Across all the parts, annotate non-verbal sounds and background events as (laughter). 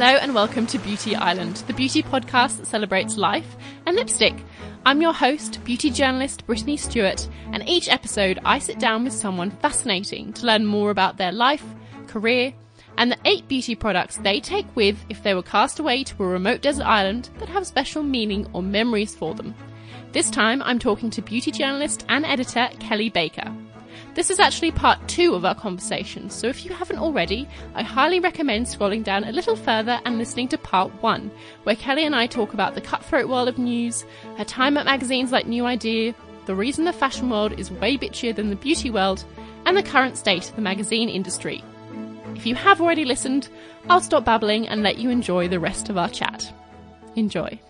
Hello and welcome to Beauty Island, the beauty podcast that celebrates life and lipstick. I'm your host, beauty journalist Brittany Stewart, and each episode I sit down with someone fascinating to learn more about their life, career, and the eight beauty products they take with if they were cast away to a remote desert island that have special meaning or memories for them. This time I'm talking to beauty journalist and editor Kelly Baker. This is actually part two of our conversation, so if you haven't already, I highly recommend scrolling down a little further and listening to part one, where Kelly and I talk about the cutthroat world of news, her time at magazines like New Idea, the reason the fashion world is way bitchier than the beauty world, and the current state of the magazine industry. If you have already listened, I'll stop babbling and let you enjoy the rest of our chat. Enjoy.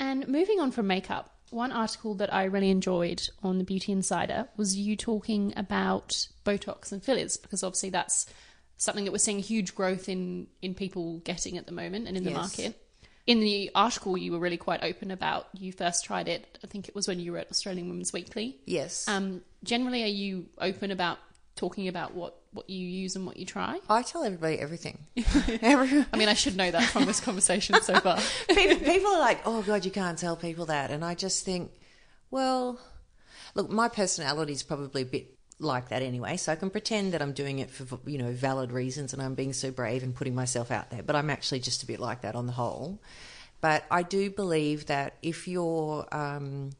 And moving on from makeup, one article that I really enjoyed on the Beauty Insider was you talking about Botox and fillers because obviously that's something that we're seeing huge growth in in people getting at the moment and in the Yes. market. In the article, you were really quite open about you first tried it. I think it was when you were at Australian Women's Weekly. Yes. Um, generally, are you open about talking about what what you use and what you try? I tell everybody everything. (laughs) Every, I mean, I should know that from this conversation so far. (laughs) people, people are like, oh, God, you can't tell people that. And I just think, well, look, my personality is probably a bit like that anyway. So I can pretend that I'm doing it for, you know, valid reasons and I'm being so brave and putting myself out there. But I'm actually just a bit like that on the whole. But I do believe that if you're, um,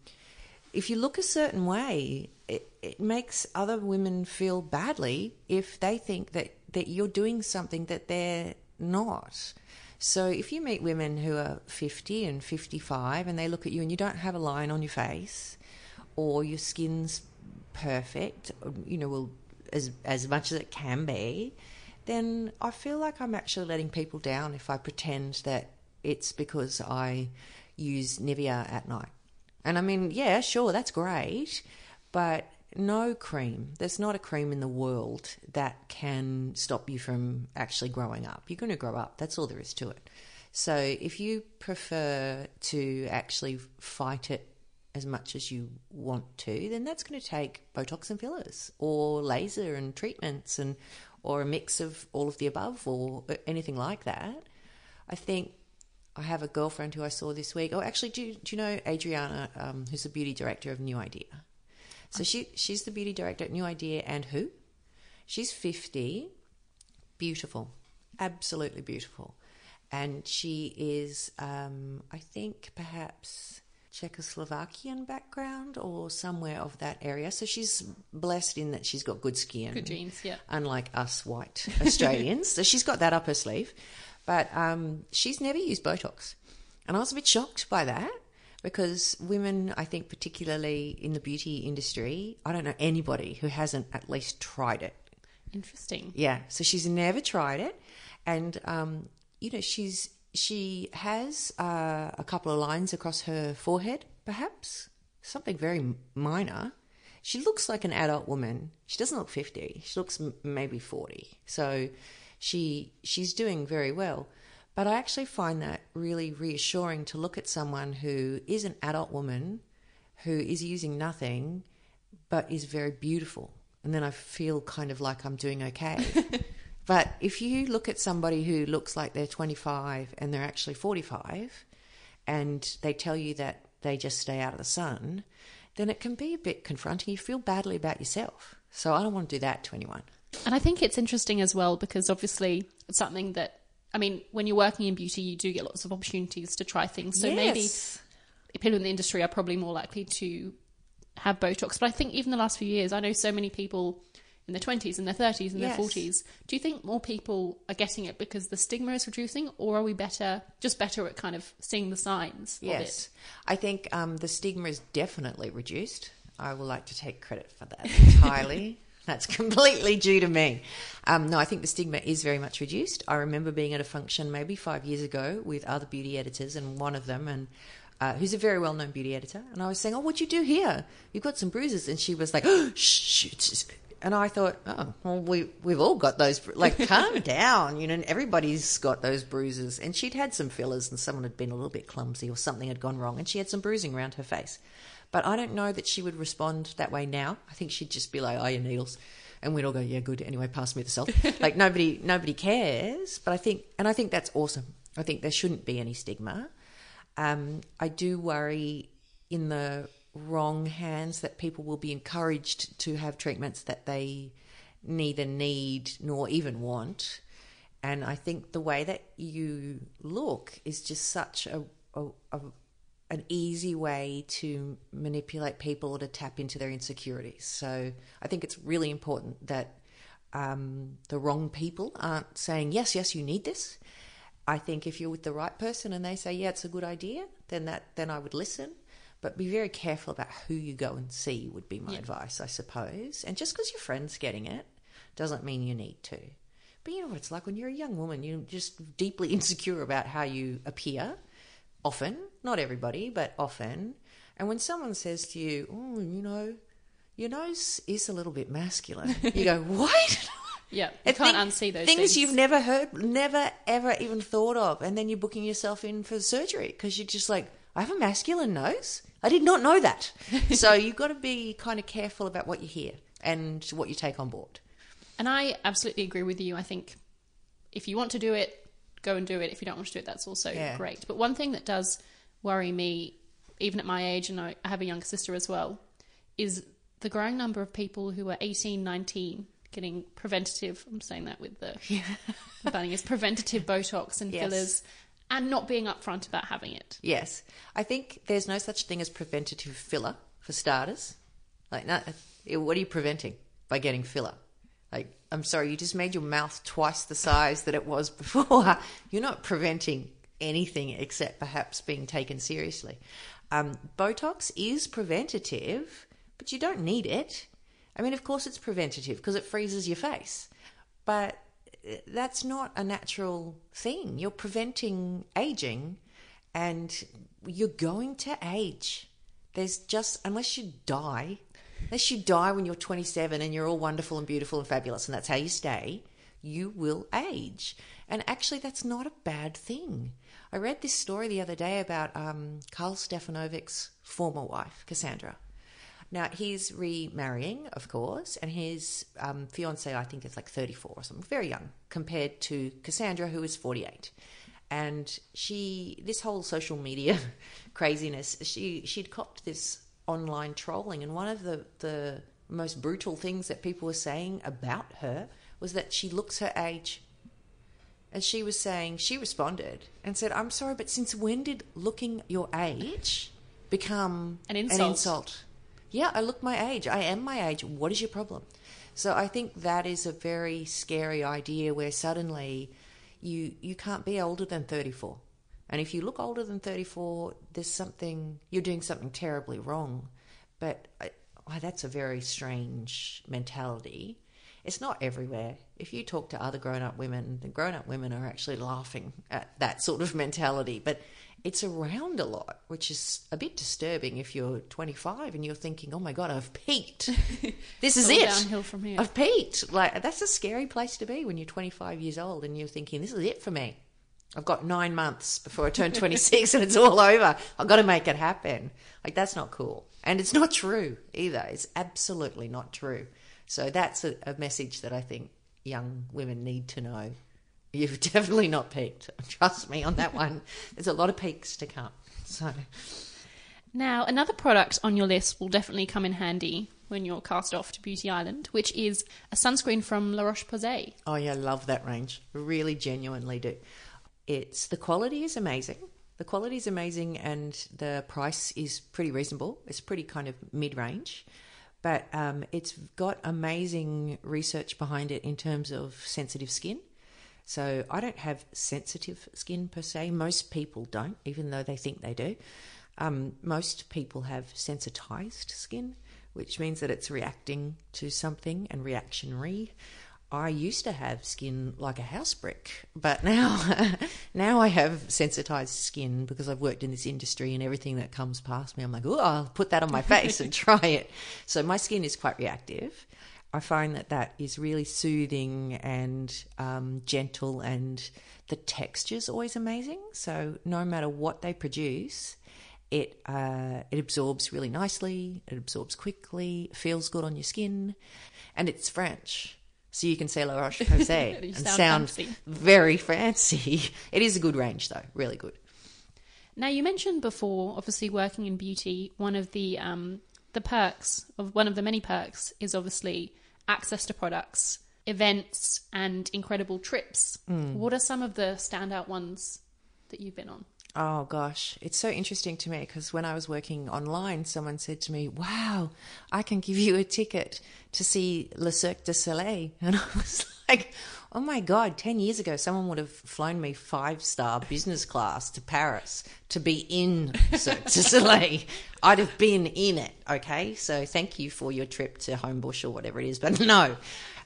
if you look a certain way, it, makes other women feel badly if they think that, that you're doing something that they're not. So if you meet women who are 50 and 55 and they look at you and you don't have a line on your face or your skin's perfect, you know, well, as, as much as it can be, then I feel like I'm actually letting people down if I pretend that it's because I use Nivea at night. And I mean, yeah, sure, that's great, but no cream. There's not a cream in the world that can stop you from actually growing up. You're going to grow up. That's all there is to it. So if you prefer to actually fight it as much as you want to, then that's going to take Botox and fillers or laser and treatments and or a mix of all of the above or anything like that. I think I have a girlfriend who I saw this week. Oh, actually, do, do you know Adriana, um, who's the beauty director of New Idea? So she she's the beauty director at New Idea and who? She's fifty, beautiful, absolutely beautiful, and she is, um, I think, perhaps Czechoslovakian background or somewhere of that area. So she's blessed in that she's got good skin, Good genes, yeah. unlike us white (laughs) Australians. so she's got that up her sleeve. But um, she's never used Botox. And I was a bit shocked by that because women, I think, particularly in the beauty industry, I don't know anybody who hasn't at least tried it. Interesting. Yeah, so she's never tried it, and um, you know she's she has uh, a couple of lines across her forehead, perhaps something very minor. She looks like an adult woman. She doesn't look fifty. She looks m- maybe forty. So she she's doing very well. But I actually find that really reassuring to look at someone who is an adult woman who is using nothing but is very beautiful. And then I feel kind of like I'm doing okay. (laughs) but if you look at somebody who looks like they're 25 and they're actually 45 and they tell you that they just stay out of the sun, then it can be a bit confronting. You feel badly about yourself. So I don't want to do that to anyone. And I think it's interesting as well because obviously it's something that I mean, when you're working in beauty, you do get lots of opportunities to try things. So maybe people in the industry are probably more likely to have Botox. But I think even the last few years, I know so many people in their 20s and their 30s and Yes. their 40s. Do you think more people are getting it because the stigma is reducing, or are we better, just better at kind of seeing the signs of it? Yes. I think um, the stigma is definitely reduced. I would like to take credit for that (laughs) entirely. That's (laughs) completely due to me. Um, no, I think the stigma is very much reduced. I remember being at a function maybe five years ago with other beauty editors, and one of them, and uh, who's a very well-known beauty editor, and I was saying, "Oh, what'd you do here? You've got some bruises," and she was like, "Oh, (gasps) shh." shh." And I thought, oh, well, we we've all got those. bru- Like, calm (laughs) down, you know. Everybody's got those bruises. And she'd had some fillers, and someone had been a little bit clumsy, or something had gone wrong, and she had some bruising around her face. But I don't know that she would respond that way now. I think she'd just be like, "Oh, your needles," and we'd all go, "Yeah, good." Anyway, pass me the salt. (laughs) like nobody, nobody cares. But I think, and I think that's awesome. I think there shouldn't be any stigma. Um, I do worry in the wrong hands that people will be encouraged to have treatments that they neither need nor even want. And I think the way that you look is just such a, a, a an easy way to manipulate people or to tap into their insecurities. So I think it's really important that um, the wrong people aren't saying, yes, yes, you need this. I think if you're with the right person and they say, yeah, it's a good idea, then that then I would listen. But be very careful about who you go and see would be my yeah. advice, I suppose. And just because your friend's getting it doesn't mean you need to. But you know what it's like when you're a young woman, you're just deeply (laughs) insecure about how you appear often, not everybody, but often. And when someone says to you, oh, you know, your nose is a little bit masculine, you go, (laughs) what? Yeah, you can't unsee those things, things, you've never heard, never ever even thought of, and then you're booking yourself in for surgery because you're just like, I have a masculine nose. I did not know that. (laughs) so you've got to be kind of careful about what you hear and what you take on board. And I absolutely agree with you. I think if you want to do it, go and do it. If you don't want to do it, that's also yeah. great. But one thing that does worry me, even at my age, and I have a younger sister as well, is the growing number of people who are 18, 19 getting preventative. I'm saying that with the, yeah. (laughs) the banning is preventative Botox and yes. fillers, and not being upfront about having it. Yes, I think there's no such thing as preventative filler for starters. Like, no, what are you preventing by getting filler? Like, I'm sorry, you just made your mouth twice the size that it was (laughs) before. You're not preventing anything except perhaps being taken seriously. Um, Botox is preventative, but you don't need it. I mean, of course, it's preventative because it freezes your face, but uh, that's not a natural thing. You're preventing aging, and you're going to age. There's just, unless you die, unless you die when you're 27 and you're all wonderful and beautiful and fabulous, and that's how you stay, you will age. And actually, that's not a bad thing. I read this story the other day about um, Karl Stefanovic's former wife, Cassandra. Now, he's remarrying, of course, and his um, fiance, I think, is like 34 or something, very young, compared to Cassandra, who is 48. And she, this whole social media (laughs) craziness, she, she'd copped this online trolling, and one of the, the most brutal things that people were saying about her was that she looks her age. And she was saying, she responded and said, I'm sorry, but since when did looking your age become an insult? An insult? Yeah, I look my age. I am my age. What is your problem? So I think that is a very scary idea where suddenly you you can't be older than 34. And if you look older than 34, there's something, you're doing something terribly wrong. But I, oh, that's a very strange mentality. It's not everywhere. If you talk to other grown up women, the grown up women are actually laughing at that sort of mentality. But it's around a lot, which is a bit disturbing if you're 25 and you're thinking, "Oh my god, I've peaked. (laughs) This is it. Downhill from here. I've peaked." Like that's a scary place to be when you're 25 years old and you're thinking, "This is it for me." I've got nine months before I turn 26 and it's all over. I've got to make it happen. Like, that's not cool. And it's not true either. It's absolutely not true. So, that's a, a message that I think young women need to know. You've (laughs) definitely not peaked. Trust me on that one. There's a lot of peaks to come. So. Now, another product on your list will definitely come in handy when you're cast off to Beauty Island, which is a sunscreen from La Roche Posay. Oh, yeah, I love that range. Really genuinely do. It's the quality is amazing. The quality is amazing, and the price is pretty reasonable. It's pretty kind of mid range, but um, it's got amazing research behind it in terms of sensitive skin. So I don't have sensitive skin per se. Most people don't, even though they think they do. Um, most people have sensitized skin, which means that it's reacting to something and reactionary. I used to have skin like a house brick, but now (laughs) now I have sensitized skin because I've worked in this industry and everything that comes past me, I'm like, oh, I'll put that on my face and (laughs) try it. So my skin is quite reactive. I find that that is really soothing and um, gentle, and the texture is always amazing. So no matter what they produce, It uh, it absorbs really nicely. It absorbs quickly. Feels good on your skin, and it's French. So you can say La Roche (laughs) Posay and sound fancy. very fancy. (laughs) It is a good range though, really good. Now you mentioned before, obviously working in beauty, one of the um, the perks of one of the many perks is obviously access to products, events, and incredible trips. What are some of the standout ones that you've been on? Oh gosh, it's so interesting to me because when I was working online, someone said to me, "Wow, I can give you a ticket to see Le Cirque du Soleil," (laughs) and I was like, "Oh my god!" Ten years ago, someone would have flown me five star business class to Paris to be in Cirque du (laughs) Soleil. I'd have been in it. Okay, so thank you for your trip to Homebush or whatever it is, but no.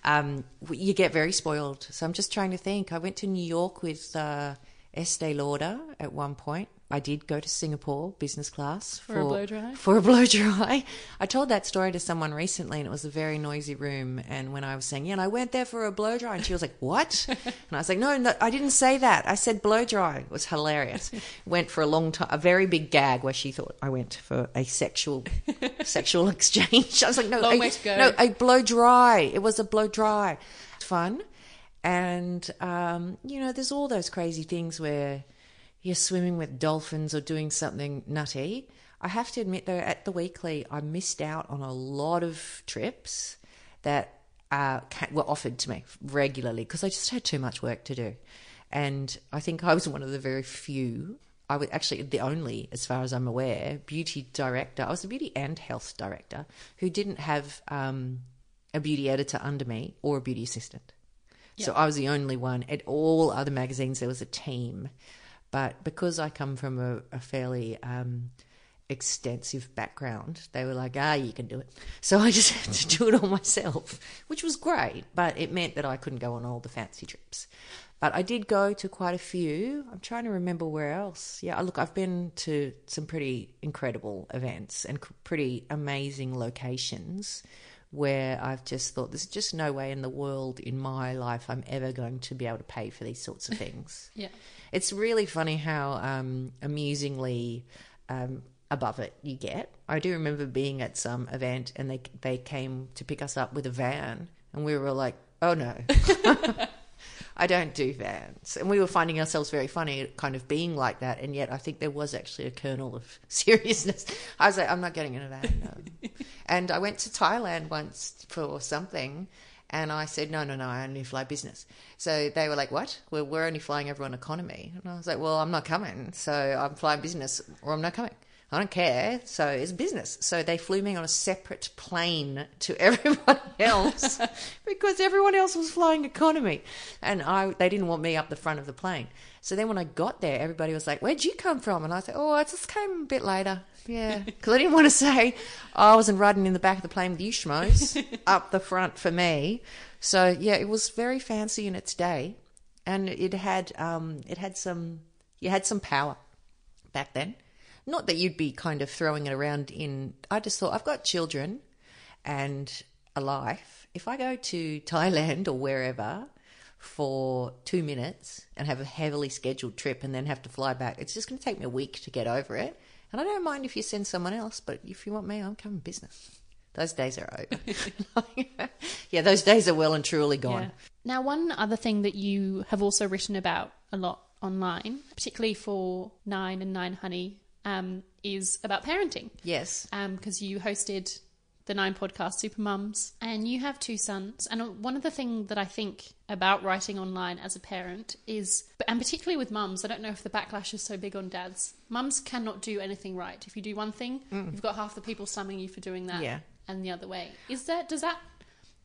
Um, you get very spoiled. So I'm just trying to think. I went to New York with uh, Estee Lauder at one point. I did go to Singapore business class For a blow dry? For a (laughs) blow dry. I told that story to someone recently, and it was a very noisy room. And when I was saying, "Yeah," and I went there for a blow dry, and she was like, "What?" (laughs) and I was like, "No, no, I didn't say that. I said blow dry." It was hilarious. went for a long time, a very big gag where she thought I went for a sexual (laughs) sexual exchange. I was like, "No, Long a, way to go. No, a blow dry. It was a blow dry. Fun." And, um, you know, there's all those crazy things where you're swimming with dolphins or doing something nutty. I have to admit, though, at the weekly, I missed out on a lot of trips that uh, were offered to me regularly because I just had too much work to do. And I think I was one of the very few, I was actually the only, as far as I'm aware, beauty director. I was a beauty and health director who didn't have um, a beauty editor under me or a beauty assistant. So I was the only one. At all other magazines, there was a team. But because I come from a, a fairly um, extensive background, they were like, ah, you can do it. (laughs) So I just had to do it all myself, which was great. But it meant that I couldn't go on all the fancy trips. But I did go to quite a few. I'm trying to remember where else. Yeah, look, I've been to some pretty incredible events and pretty amazing locations where I've just thought there's just no way in the world in my life I'm ever going to be able to pay for these sorts of (laughs) things. Yeah. It's really funny how um, amusingly um, above it you get. I do remember being at some event and they they came to pick us up with a van, and we were like, "Oh no." (laughs) (laughs) I don't do vans. And we were finding ourselves very funny, kind of being like that. And yet, I think there was actually a kernel of (laughs) seriousness. I was like, I'm not getting in a van. No. and I went to Thailand once for something. And I said, no, no, no, I only fly business. So they were like, what? Well, we're only flying everyone economy. And I was like, well, I'm not coming. So I'm flying business or I'm not coming. I don't care. So it's business. So they flew me on a separate plane to (laughs) everybody else (laughs) because everyone else was flying economy, and I they didn't want me up the front of the plane. So then when I got there, everybody was like, "Where'd you come from?" And I said, "Oh, I just came a bit later." Yeah, (laughs) because I didn't want to say I wasn't riding in the back of the plane with you schmoes up the front for me. So yeah, it was very fancy in its day, and it had um, it had some you had some power back then. Not that you'd be kind of throwing it around in. I just thought I've got children and a life. If I go to Thailand or wherever for two minutes and have a heavily scheduled trip and then have to fly back, it's just going to take me a week to get over it. And I don't mind if you send someone else, but if you want me, I'm coming business. Those days are over. (laughs) yeah, those days are well and truly gone. Yeah. Now, one other thing that you have also written about a lot online, particularly for Nine and Nine Honey, um, is about parenting. Yes. Um, because you hosted the Nine podcast, Super Mums, and you have two sons. And uh, one of the things that I think about writing online as a parent is, and particularly with mums, I don't know if the backlash is so big on dads. Mums cannot do anything right. If you do one thing, mm. you've got half the people slamming you for doing that, Yeah. and the other way. Is that does that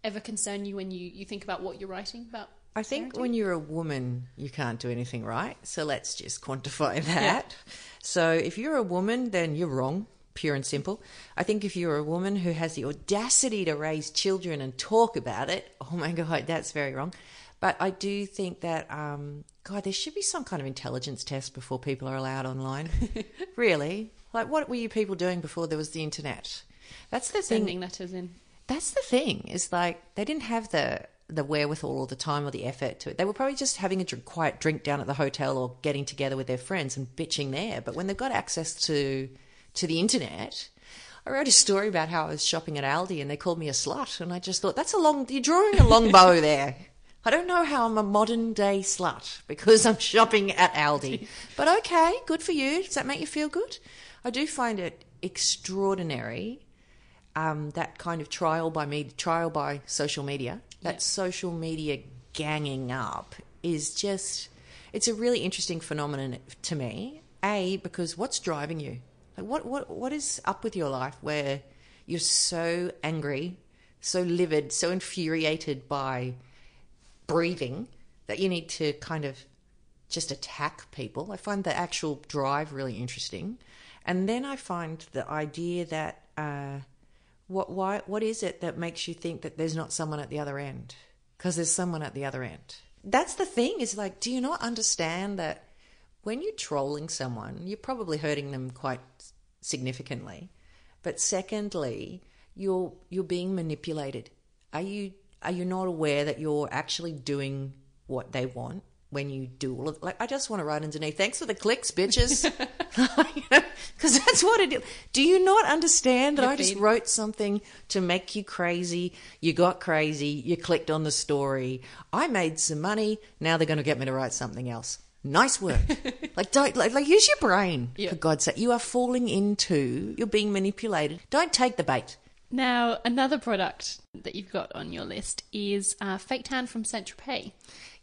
ever concern you when you you think about what you're writing about? I think parenting? when you're a woman, you can't do anything right. So let's just quantify that. So if you're a woman, then you're wrong, pure and simple. I think if you're a woman who has the audacity to raise children and talk about it, oh my God, that's very wrong. But I do think that, um, God, there should be some kind of intelligence test before people are allowed online. (laughs) really? Like, what were you people doing before there was the internet? That's the thing sending letters in. that's the thing is like they didn't have the the wherewithal or the time or the effort to it. They were probably just having a drink, quiet drink down at the hotel or getting together with their friends and bitching there. But when they've got access to to the internet. I wrote a story about how I was shopping at Aldi and they called me a slut, and I just thought that's a long. You're drawing a long bow (laughs) there. I don't know how I'm a modern day slut because I'm shopping at Aldi, (laughs) but okay, good for you. Does that make you feel good? I do find it extraordinary um, that kind of trial by me, trial by social media, that Yeah. social media ganging up is just it's a really interesting phenomenon to me. A because what's driving you? Like what what what is up with your life where you're so angry, so livid, so infuriated by breathing that you need to kind of just attack people. I find the actual drive really interesting, and then I find the idea that uh, what why what is it that makes you think that there's not someone at the other end? Because there's someone at the other end. That's the thing. Is like, do you not understand that when you're trolling someone, you're probably hurting them quite significantly. But secondly, you're you're being manipulated. Are you are you not aware that you're actually doing what they want when you do all of like I just want to write underneath, thanks for the clicks, bitches. (laughs) (laughs) Because that's what it is. Do you not understand that Your I just wrote something to make you crazy? You got crazy, you clicked on the story. I made some money, now they're gonna get me to write something else. Nice work. (laughs) like don't like, like use your brain Yeah. for God's sake. You are falling into you're being manipulated. Don't take the bait. Now, another product that you've got on your list is uh, Fake Tan from Saint Tropez.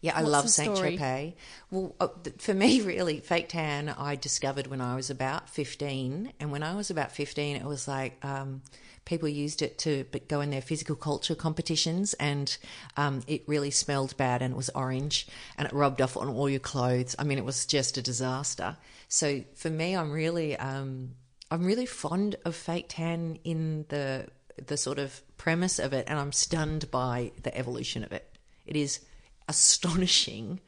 Yeah, I What's love Saint? Tropez. Well, uh, for me, (laughs) really, fake tan I discovered when I was about fifteen, and when I was about fifteen, it was like um, people used it to go in their physical culture competitions, and um, it really smelled bad, and it was orange, and it rubbed off on all your clothes. I mean, it was just a disaster. So for me, I'm really, um, I'm really fond of fake tan in the the sort of premise of it, and I'm stunned by the evolution of it. It is astonishing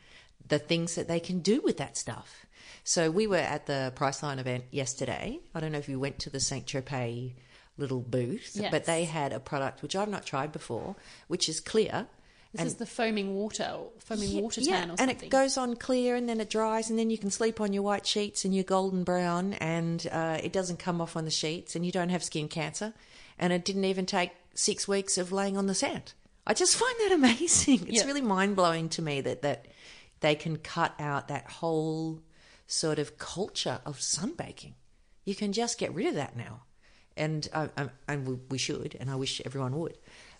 the things that they can do with that stuff. So we were at the Priceline event yesterday. I don't know if you went to the Saint Tropez little booth, Yes. but they had a product which I've not tried before, which is clear. This is the foaming water, foaming Yeah, water yeah, tan or and it goes on clear and then it dries and then you can sleep on your white sheets and your golden brown and uh, it doesn't come off on the sheets and you don't have skin cancer and it didn't even take six weeks of laying on the sand. I just find that amazing. It's Yeah. really mind blowing to me that that they can cut out that whole sort of culture of sunbaking. You can just get rid of that now, and uh, um, and we, we should, and I wish everyone would.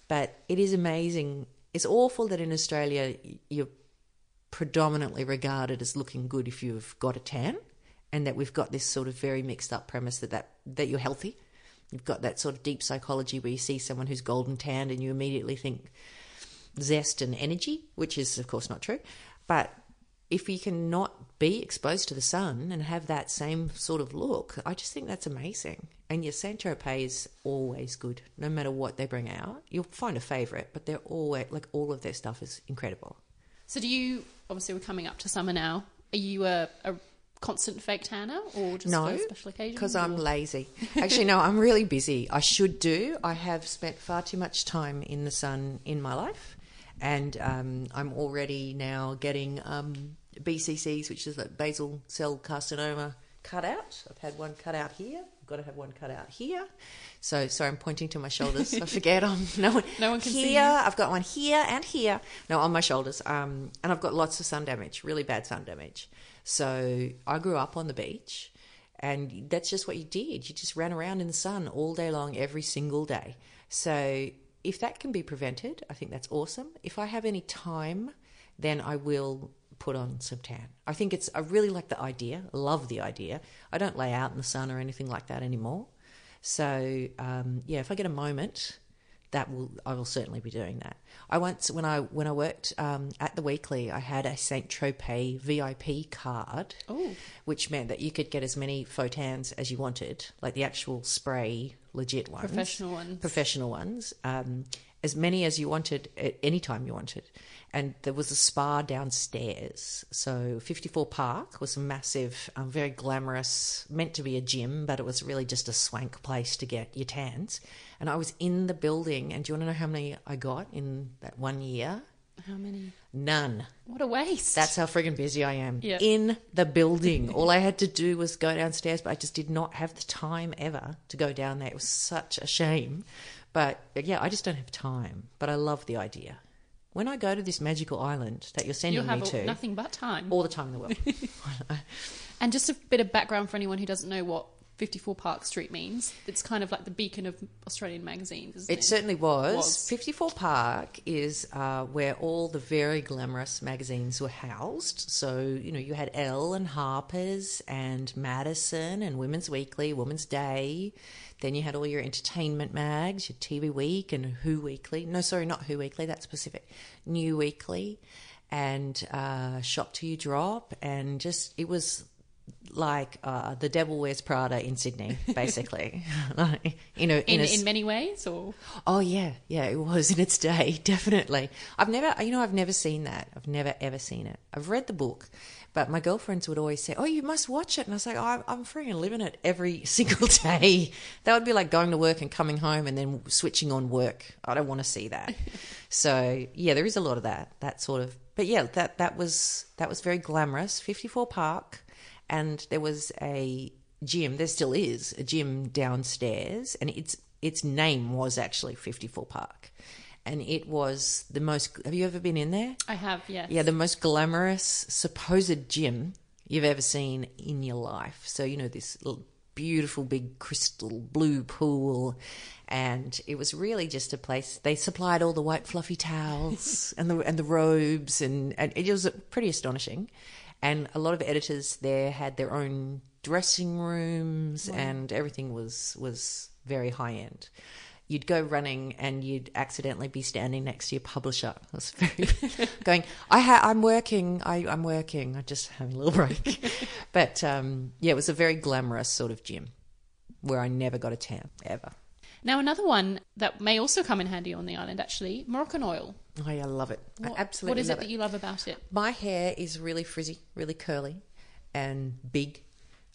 But it is amazing. It's awful that in Australia you're predominantly regarded as looking good if you've got a tan, and that we've got this sort of very mixed up premise that that, that you're healthy. You've got that sort of deep psychology where you see someone who's golden tanned and you immediately think zest and energy, which is of course not true. But if you can not be exposed to the sun and have that same sort of look, I just think that's amazing. And your Saint Tropez is always good, no matter what they bring out. You'll find a favourite, but they're always like all of their stuff is incredible. so, do you obviously we're coming up to summer now? Are you a, a constant fake tanner, or just No, for special occasions? because I'm or- lazy. (laughs) Actually, no, I'm really busy. I should do. I have spent far too much time in the sun in my life, and um, I'm already now getting um, BCCs, which is like basal cell carcinoma, cut out. I've had one cut out here. I've got to have one cut out here. So, sorry, I'm pointing to my shoulders. I forget. I'm (laughs) no one. No one can here. see you. I've got one here and here. No, on my shoulders. Um, and I've got lots of sun damage, really bad sun damage. So I grew up on the beach, and that's just what you did. You just ran around in the sun all day long, every single day. So if that can be prevented, I think that's awesome. If I have any time, then I will put on some tan. I think it's, I really like the idea, love the idea. I don't lay out in the sun or anything like that anymore. So, um, yeah, if I get a moment, that will I will certainly be doing that. I once when I when I worked um, at the Weekly, I had a Saint Tropez VIP card, Oh. which meant that you could get as many photons as you wanted, like the actual spray, legit ones, Professional ones. professional ones, um, as many as you wanted at any time you wanted. And there was a spa downstairs. So 54 Park was a massive, um, very glamorous, meant to be a gym, but it was really just a swank place to get your tans. And I was in the building, and do you want to know how many I got in that one year? how many? None. What a waste. That's how friggin' busy I am. Yeah. In the building. (laughs) All I had to do was go downstairs, but I just did not have the time ever to go down there. It was such a shame. But yeah, I just don't have time. But I love the idea. When I go to this magical island that you're sending You'll have me to, nothing but time. all the time in the world. (laughs) (laughs) And just a bit of background for anyone who doesn't know what 54 Park Street means. It's kind of like the beacon of Australian magazines, it? It certainly was. Was. 54 Park is uh, where all the very glamorous magazines were housed. So, you know, you had Elle and Harper's and Madison and Women's Weekly, Women's Day. Then you had all your entertainment mags, your TV Week and Who Weekly. No, sorry, not Who Weekly, that's Pacific. New Weekly and uh, Shop Till You Drop. And just, it was like uh, the Devil Wears Prada in Sydney, (laughs) basically. (laughs) you know, in, a in many ways, or Oh yeah, yeah, it was in its day, (laughs) definitely. I've never, you know, I've never seen that. I've never ever seen it. I've read the book, but my girlfriends would always say, "Oh, you must watch it," and I was like, oh, "I'm freaking living it every single day." That would be like going to work and coming home and then switching on work. I don't want to see that. so yeah, there is a lot of that. That sort of, but yeah, that that was that was very glamorous. Fifty Four Park, and there was a gym. There still is a gym downstairs, and its its name was actually Fifty Four Park, and it was the most. Have you ever been in there? I have, yes. Yeah, the most glamorous supposed gym you've ever seen in your life. So, you know, this little beautiful big crystal blue pool. And it was really just a place. They supplied all the white fluffy towels (laughs) and the and the robes, and, and it was pretty astonishing. And a lot of editors there had their own dressing rooms, and everything was was very high end you'd go running and you'd accidentally be standing next to your publisher. (laughs) It was very (laughs) going. I ha- I'm working. I, I'm working. I just having a little break. (laughs) but um, yeah, it was a very glamorous sort of gym where I never got a tan ever. Now, another one that may also come in handy on the island, actually, Moroccan oil. Oh, yeah, I love it. What, I absolutely What is love it that you love about it? My hair is really frizzy, really curly, and big.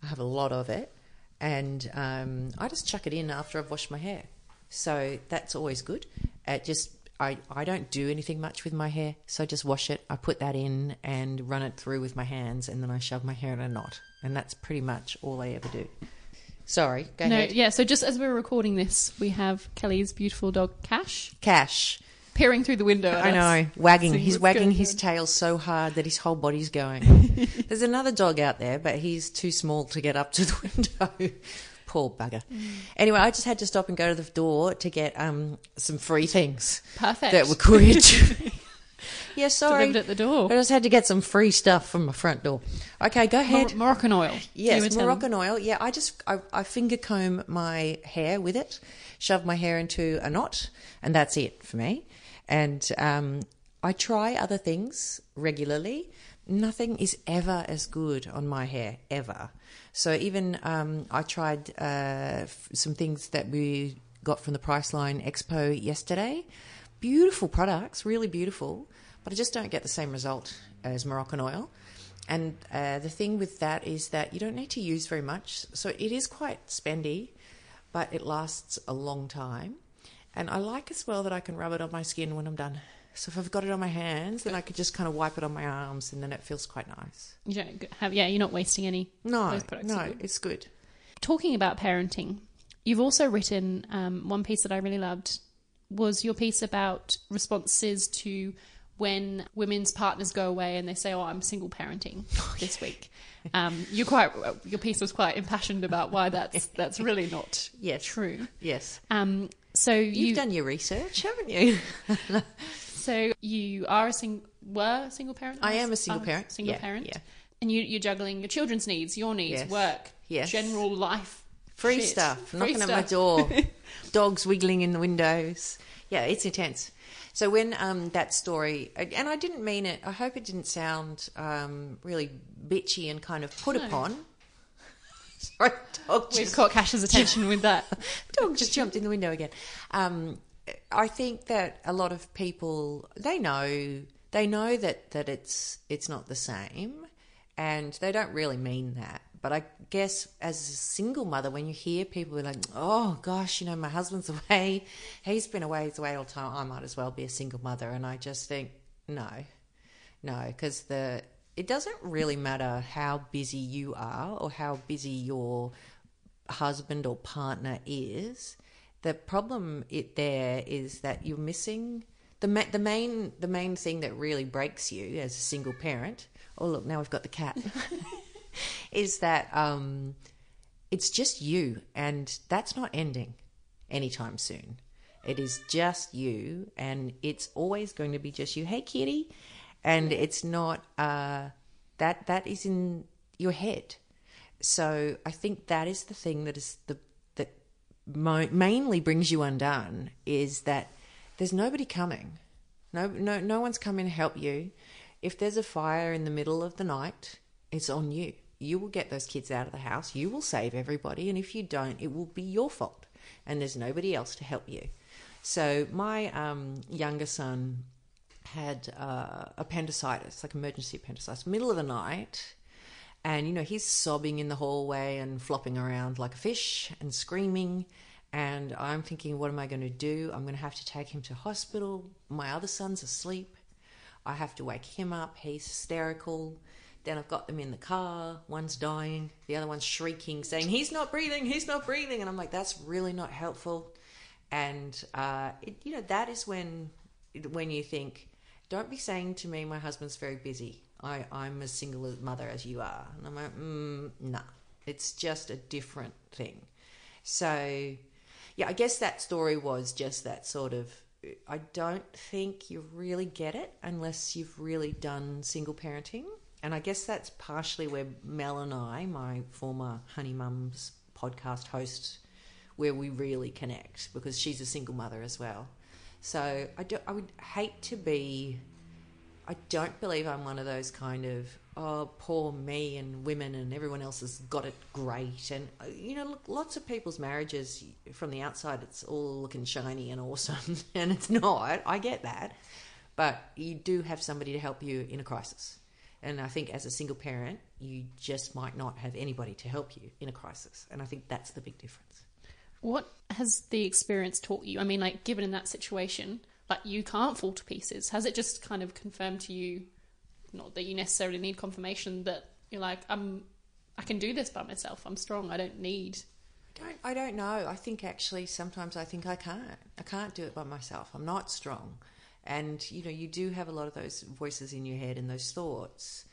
I have a lot of it, and um, I just chuck it in after I've washed my hair. So that's always good. It just I, I don't do anything much with my hair, so I just wash it. I put that in and run it through with my hands, and then I shove my hair in a knot, and that's pretty much all I ever do. Sorry, go no, ahead. yeah. So just as we're recording this, we have Kelly's beautiful dog Cash Cash. peering through the window. At I know, wagging. He's wagging his on. tail so hard that his whole body's going. (laughs) There's another dog out there, but he's too small to get up to the (laughs) window. Poor bugger. Mm. Anyway, I just had to stop and go to the door to get um, some free things Perfect. that were me. (laughs) yeah, sorry. Delivered at the door. I just had to get some free stuff from my front door. Okay, go ahead. Mor- Moroccan oil. Yes, telling- Moroccan oil. Yeah, I just I, I finger comb my hair with it, shove my hair into a knot, and that's it for me. And um, I try other things regularly. Nothing is ever as good on my hair ever. So even um, I tried uh, f- some things that we got from the Priceline Expo yesterday. Beautiful products, really beautiful, but I just don't get the same result as Moroccan oil. And uh, the thing with that is that you don't need to use very much. So it is quite spendy, but it lasts a long time. And I like as well that I can rub it on my skin when I'm done. So if I've got it on my hands, then I could just kind of wipe it on my arms and then it feels quite nice. You don't have, yeah, you're not wasting any. No, Those products no, it's good. Talking about parenting, you've also written um, one piece that I really loved was your piece about responses to when women's partners go away and they say, "Oh, I'm single parenting (laughs) this week." Um, you quite your piece was quite impassioned about why that's (laughs) that's really not Yes. true. Yes. Um, so You've you done your research, haven't you? (laughs) so you are a sing were a single parent. I am a single Are parent. Single Yeah, parent. yeah. And you, you're juggling your children's needs, your needs, Yes. work, Yes. general life, Free shit. stuff, Free knocking at my door, dogs wiggling in the windows. Yeah, it's intense. So when um, that story, and I didn't mean it. I hope it didn't sound um, really bitchy and kind of put No. upon. (laughs) Sorry, dog We've just, caught Cash's attention with that. (laughs) dog just jumped in the window again. Um, I think that a lot of people they know they know that that it's it's not the same, and they don't really mean that. But I guess as a single mother, when you hear people be like, "Oh gosh, you know, my husband's (laughs) away, he's been away, he's away all the time. I might as well be a single mother," and I just think, No, no, because the it doesn't really matter how busy you are or how busy your husband or partner is. The problem it there is that you're missing the ma- the main the main thing that really breaks you as a single parent. Oh look, now we've got the cat. (laughs) (laughs) is that um, it's just you, and that's not ending anytime soon. It is just you, and it's always going to be just you. Hey, kitty, and it's not uh, that that is in your head. So I think that is the thing that is the that mo- mainly brings you undone is that there's nobody coming. No, no, no one's coming to help you. If there's a fire in the middle of the night, it's on you. You will get those kids out of the house. You will save everybody, and if you don't, it will be your fault. And there's nobody else to help you. So my um, younger son had uh, appendicitis, like emergency appendicitis, middle of the night. And, you know, he's sobbing in the hallway and flopping around like a fish and screaming. And I'm thinking, what am I going to do? I'm going to have to take him to hospital. My other son's asleep. I have to wake him up. He's hysterical. Then I've got them in the car. One's dying. The other one's shrieking, saying, He's not breathing. He's not breathing. And I'm like, That's really not helpful. And, uh, it, you know, that is when, when you think, Don't be saying to me, My husband's very busy. I, I'm as single a mother as you are. And I'm like, mm, Nah, it's just a different thing. So, yeah, I guess that story was just that sort of. I don't think you really get it unless you've really done single parenting. And I guess that's partially where Mel and I, my former Honey Mums podcast host, where we really connect because she's a single mother as well. So I, do, I would hate to be. I don't believe I'm one of those kind of oh poor me and women and everyone else has got it great and uh, you know look, lots of people's marriages from the outside it's all looking shiny and awesome (laughs) and it's not. I get that, but you do have somebody to help you in a crisis. And I think as a single parent, you just might not have anybody to help you in a crisis. And I think that's the big difference. What has the experience taught you? I mean, like, given in that situation, like, you can't fall to pieces. Has it just kind of confirmed to you, not that you necessarily need confirmation, that you're like, I'm, I can do this by myself. I'm strong. I don't need. I don't, I don't know. I think actually sometimes I think I can't. I can't do it by myself. I'm not strong. And you know, you do have a lot of those voices in your head and those thoughts,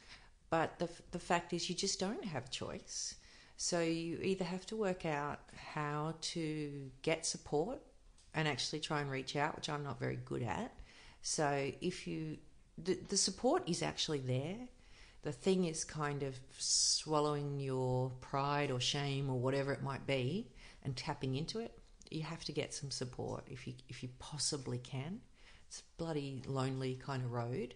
but the the fact is, you just don't have choice. So you either have to work out how to get support and actually try and reach out, which I'm not very good at. So if you the, the support is actually there. The thing is kind of swallowing your pride or shame or whatever it might be and tapping into it. You have to get some support if you if you possibly can. It's bloody lonely kind of road.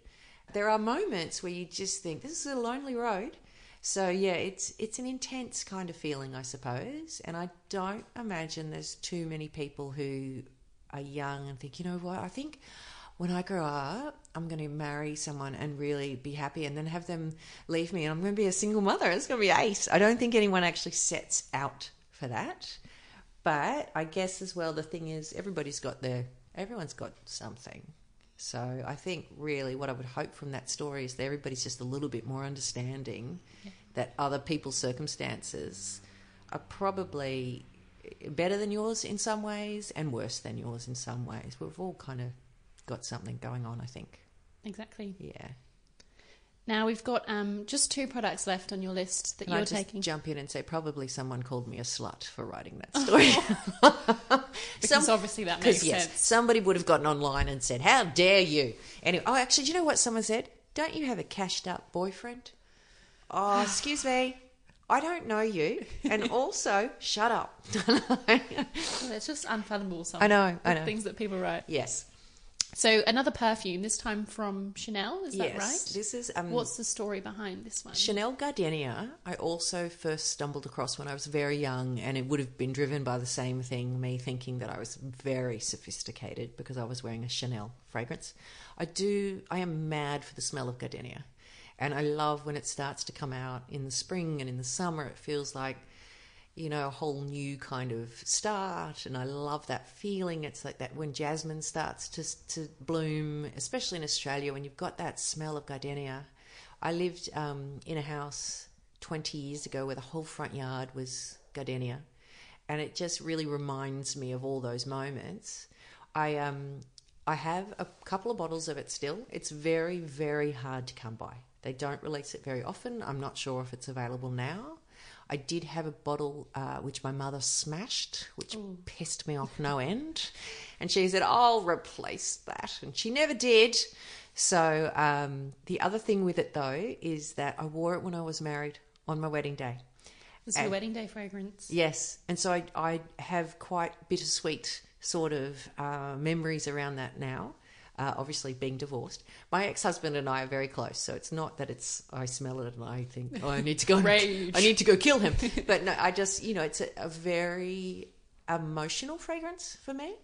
There are moments where you just think this is a lonely road. So yeah, it's it's an intense kind of feeling, I suppose. And I don't imagine there's too many people who are young and think, you know what, I think when I grow up, I'm going to marry someone and really be happy and then have them leave me and I'm going to be a single mother. It's going to be ace. I don't think anyone actually sets out for that. But I guess as well, the thing is, everybody's got their, everyone's got something. So I think really what I would hope from that story is that everybody's just a little bit more understanding yeah. that other people's circumstances are probably better than yours in some ways and worse than yours in some ways. We've all kind of got something going on, I think. Exactly. Yeah. Now we've got um, just two products left on your list that Can you're I just taking. Jump in and say probably someone called me a slut for writing that (laughs) story. (laughs) (laughs) because Some, obviously that makes yes, sense. Somebody would have gotten online and said, "How dare you?" Anyway, oh, actually, do you know what someone said? Don't you have a cashed up boyfriend? Oh, (gasps) excuse me. I don't know you, and also shut up. it's just unfathomable. Some I know. I know things that people write. Yes. So another perfume, this time from Chanel, is yes, that right? This is um, What's the story behind this one? Chanel Gardenia. I also first stumbled across when I was very young, and it would have been driven by the same thing, me thinking that I was very sophisticated because I was wearing a Chanel fragrance. I do. I am mad for the smell of Gardenia, and I love when it starts to come out in the spring and in the summer. It feels like you know, a whole new kind of start. And I love that feeling. It's like that when jasmine starts to, to bloom, especially in Australia, when you've got that smell of gardenia. I lived um, in a house 20 years ago where the whole front yard was gardenia. And it just really reminds me of all those moments. I um I have a couple of bottles of it still. It's very, very hard to come by. They don't release it very often. I'm not sure if it's available now. I did have a bottle uh, which my mother smashed, which Ooh. pissed me off no end. And she said, I'll replace that. And she never did. So um, the other thing with it, though, is that I wore it when I was married on my wedding day. It's your wedding day fragrance. Yes. And so I, I have quite bittersweet sort of uh, memories around that now. Uh, obviously, being divorced, my ex-husband and I are very close. So it's not that it's I smell it and I think oh, I need to go. (laughs) Rage. I need to go kill him. but no, I just you know it's a, a very emotional fragrance for me.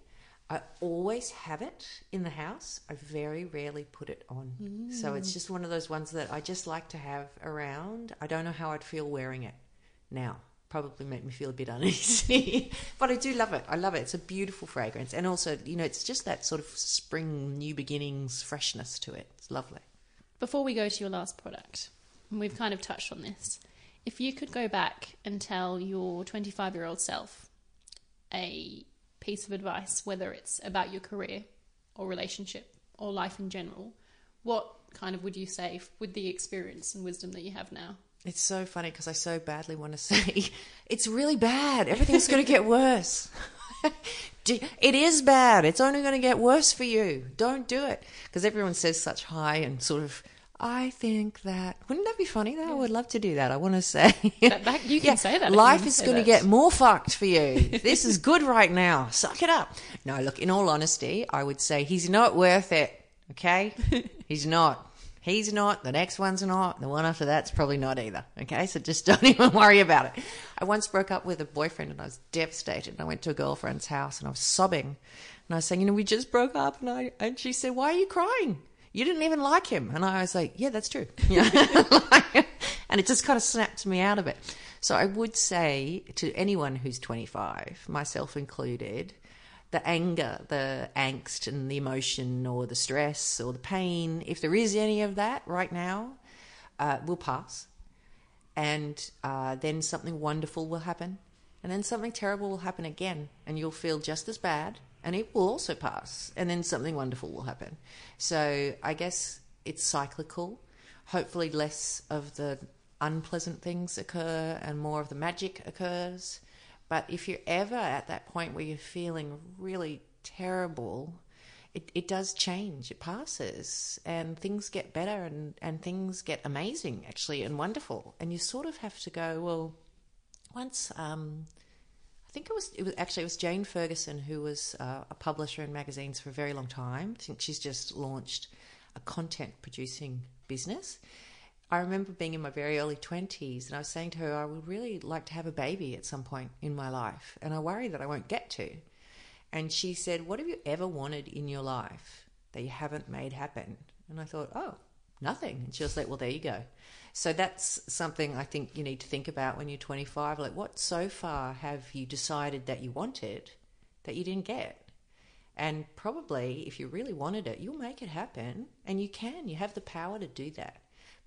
I always have it in the house. I very rarely put it on. Mm. So it's just one of those ones that I just like to have around. I don't know how I'd feel wearing it now probably make me feel a bit (laughs) uneasy. but I do love it. I love it. It's a beautiful fragrance. And also, you know, it's just that sort of spring, new beginnings freshness to it. It's lovely. Before we go to your last product, we've kind of touched on this. If you could go back and tell your 25 year old self a piece of advice, whether it's about your career or relationship or life in general, what kind of would you say with the experience and wisdom that you have now? It's so funny because I so badly want to (laughs) say it's really bad. Everything's going to get worse. (laughs) it is bad. It's only going to get worse for you. Don't do it because everyone says such high and sort of. I think that wouldn't that be funny though? Yeah. I would love to do that. I want to say (laughs) that, that, you can yeah, say that. Life is going to get more fucked for you. this is good right now. Suck it up. No, look. In all honesty, I would say he's not worth it. Okay, he's not. He's not. The next one's not. The one after that's probably not either. Okay, so just (laughs) don't even worry about it. I once broke up with a boyfriend and I was devastated. And I went to a girlfriend's house and I was sobbing. And I was saying, you know, we just broke up. And I and she said, why are you crying? You didn't even like him. And I was like, yeah, that's true. (laughs) and it just kind of snapped me out of it. So I would say to anyone who's 25, myself included, the anger, the angst, and the emotion, or the stress, or the pain, if there is any of that right now, uh, will pass. And uh, then something wonderful will happen. And then something terrible will happen again. And you'll feel just as bad. And it will also pass. And then something wonderful will happen. So I guess it's cyclical. Hopefully, less of the unpleasant things occur and more of the magic occurs. But if you're ever at that point where you're feeling really terrible, it, it does change. It passes and things get better and, and things get amazing, actually, and wonderful. And you sort of have to go, well, once, um, I think it was, it was actually, it was Jane Ferguson who was uh, a publisher in magazines for a very long time. I think she's just launched a content producing business. I remember being in my very early 20s and I was saying to her, I would really like to have a baby at some point in my life, and I worry that I won't get to. And she said, What have you ever wanted in your life that you haven't made happen? And I thought, Oh, nothing. And she was like, Well, there you go. So that's something I think you need to think about when you're 25. Like, what so far have you decided that you wanted that you didn't get? And probably, if you really wanted it, you'll make it happen. And you can. You have the power to do that.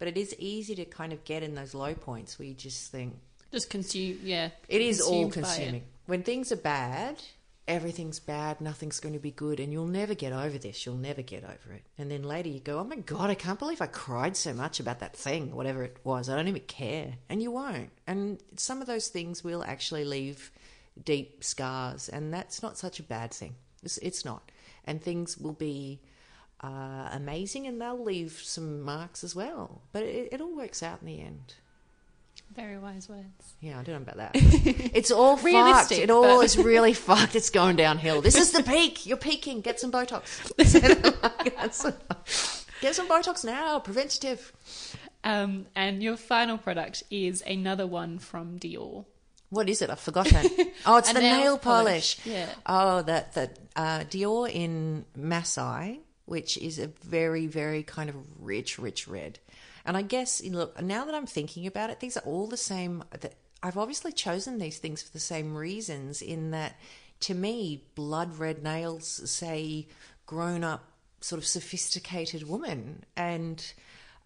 But it is easy to kind of get in those low points where you just think. Just consume, yeah. It is all consuming. When things are bad, everything's bad, nothing's going to be good, and you'll never get over this. You'll never get over it. And then later you go, oh my God, I can't believe I cried so much about that thing, whatever it was. I don't even care. And you won't. And some of those things will actually leave deep scars, and that's not such a bad thing. It's, it's not. And things will be uh, amazing and they'll leave some marks as well. But it, it, all works out in the end. Very wise words. Yeah, I don't know about that. (laughs) it's all fucked. It all but... is really fucked. It's going downhill. This is the peak. You're peaking. Get some Botox. (laughs) Get some Botox now. Preventative. Um, and your final product is another one from Dior. What is it? I've forgotten. (laughs) Oh, it's the nail, nail polish. polish. Yeah. Oh, that that uh, Dior in Masai which is a very, very kind of rich, rich red. And I guess, look, now that I'm thinking about it, these are all the same. I've obviously chosen these things for the same reasons. In that, to me, blood red nails say grown up, sort of sophisticated woman, and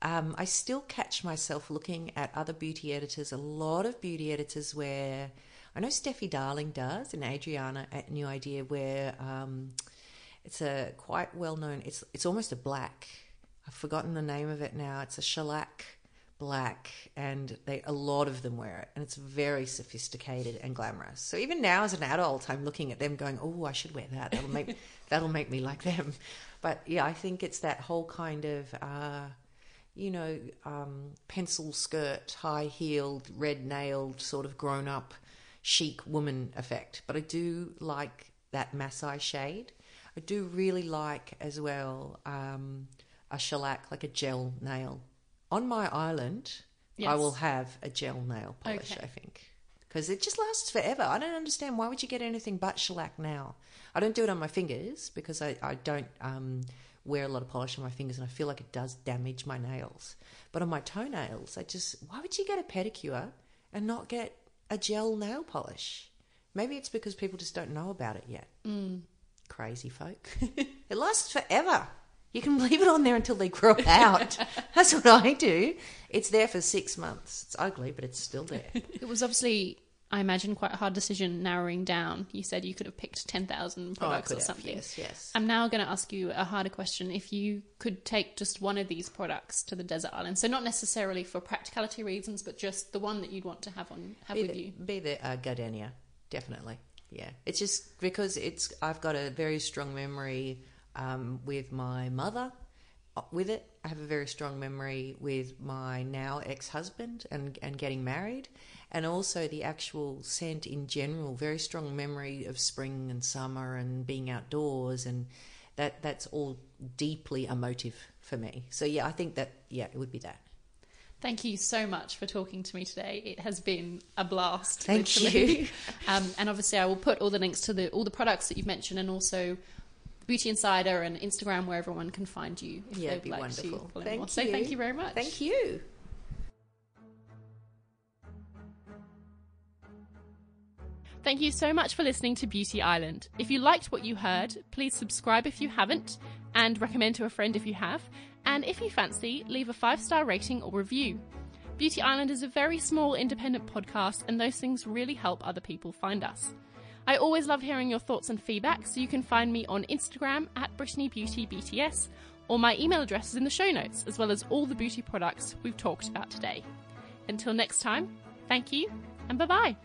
um, I still catch myself looking at other beauty editors. A lot of beauty editors where I know Steffi Darling does, and Adriana at New Idea, where um, it's a quite well known. It's it's almost a black. I've forgotten the name of it now. It's a shellac black, and they a lot of them wear it, and it's very sophisticated and glamorous. So even now, as an adult, I'm looking at them, going, "Oh, I should wear that. That'll make (laughs) that'll make me like them." But yeah, I think it's that whole kind of. Uh, you know, um, pencil skirt, high heeled, red nailed, sort of grown up, chic woman effect. But I do like that Masai shade. I do really like as well um, a shellac, like a gel nail. On my island, Yes. I will have a gel nail polish, Okay. I think. Because it just lasts forever. I don't understand why would you get anything but shellac now? I don't do it on my fingers because I, I don't um, wear a lot of polish on my fingers and I feel like it does damage my nails. But on my toenails, I just, why would you get a pedicure and not get a gel nail polish? Maybe it's because people just don't know about it yet. Mm. Crazy folk. (laughs) it lasts forever. You can leave it on there until they grow out. (laughs) That's what I do. It's there for six months. It's ugly, but it's still there. (laughs) It was obviously, I imagine, quite a hard decision narrowing down. You said you could have picked 10,000 Oh, products or have. something. Yes, yes. I'm now going to ask you a harder question. If you could take just one of these products to the desert island, so not necessarily for practicality reasons, but just the one that you'd want to have on have be with the, you. Be the uh, gardenia, definitely. Yeah, it's just because it's. I've got a very strong memory um, with my mother. uh, With it, I have a very strong memory with my now ex-husband and and getting married, and also the actual scent in general. Very strong memory of spring and summer and being outdoors, and that that's all deeply emotive for me. So yeah, I think that yeah, it would be that. Thank you so much for talking to me today. It has been a blast. Thank literally. you. (laughs) Um, and obviously, I will put all the links to the all the products that you've mentioned, and also Beauty Insider and Instagram, where everyone can find you. If Yeah, they'd it'd be like wonderful. Thank more. So thank you very much. Thank you. Thank you so much for listening to Beauty Island. If you liked what you heard, please subscribe if you haven't, and recommend to a friend if you have. And if you fancy, leave a five star rating or review. Beauty Island is a very small independent podcast, and those things really help other people find us. I always love hearing your thoughts and feedback, so you can find me on Instagram at BrittanyBeautyBTS, or my email address is in the show notes, as well as all the beauty products we've talked about today. Until next time, thank you, and bye bye.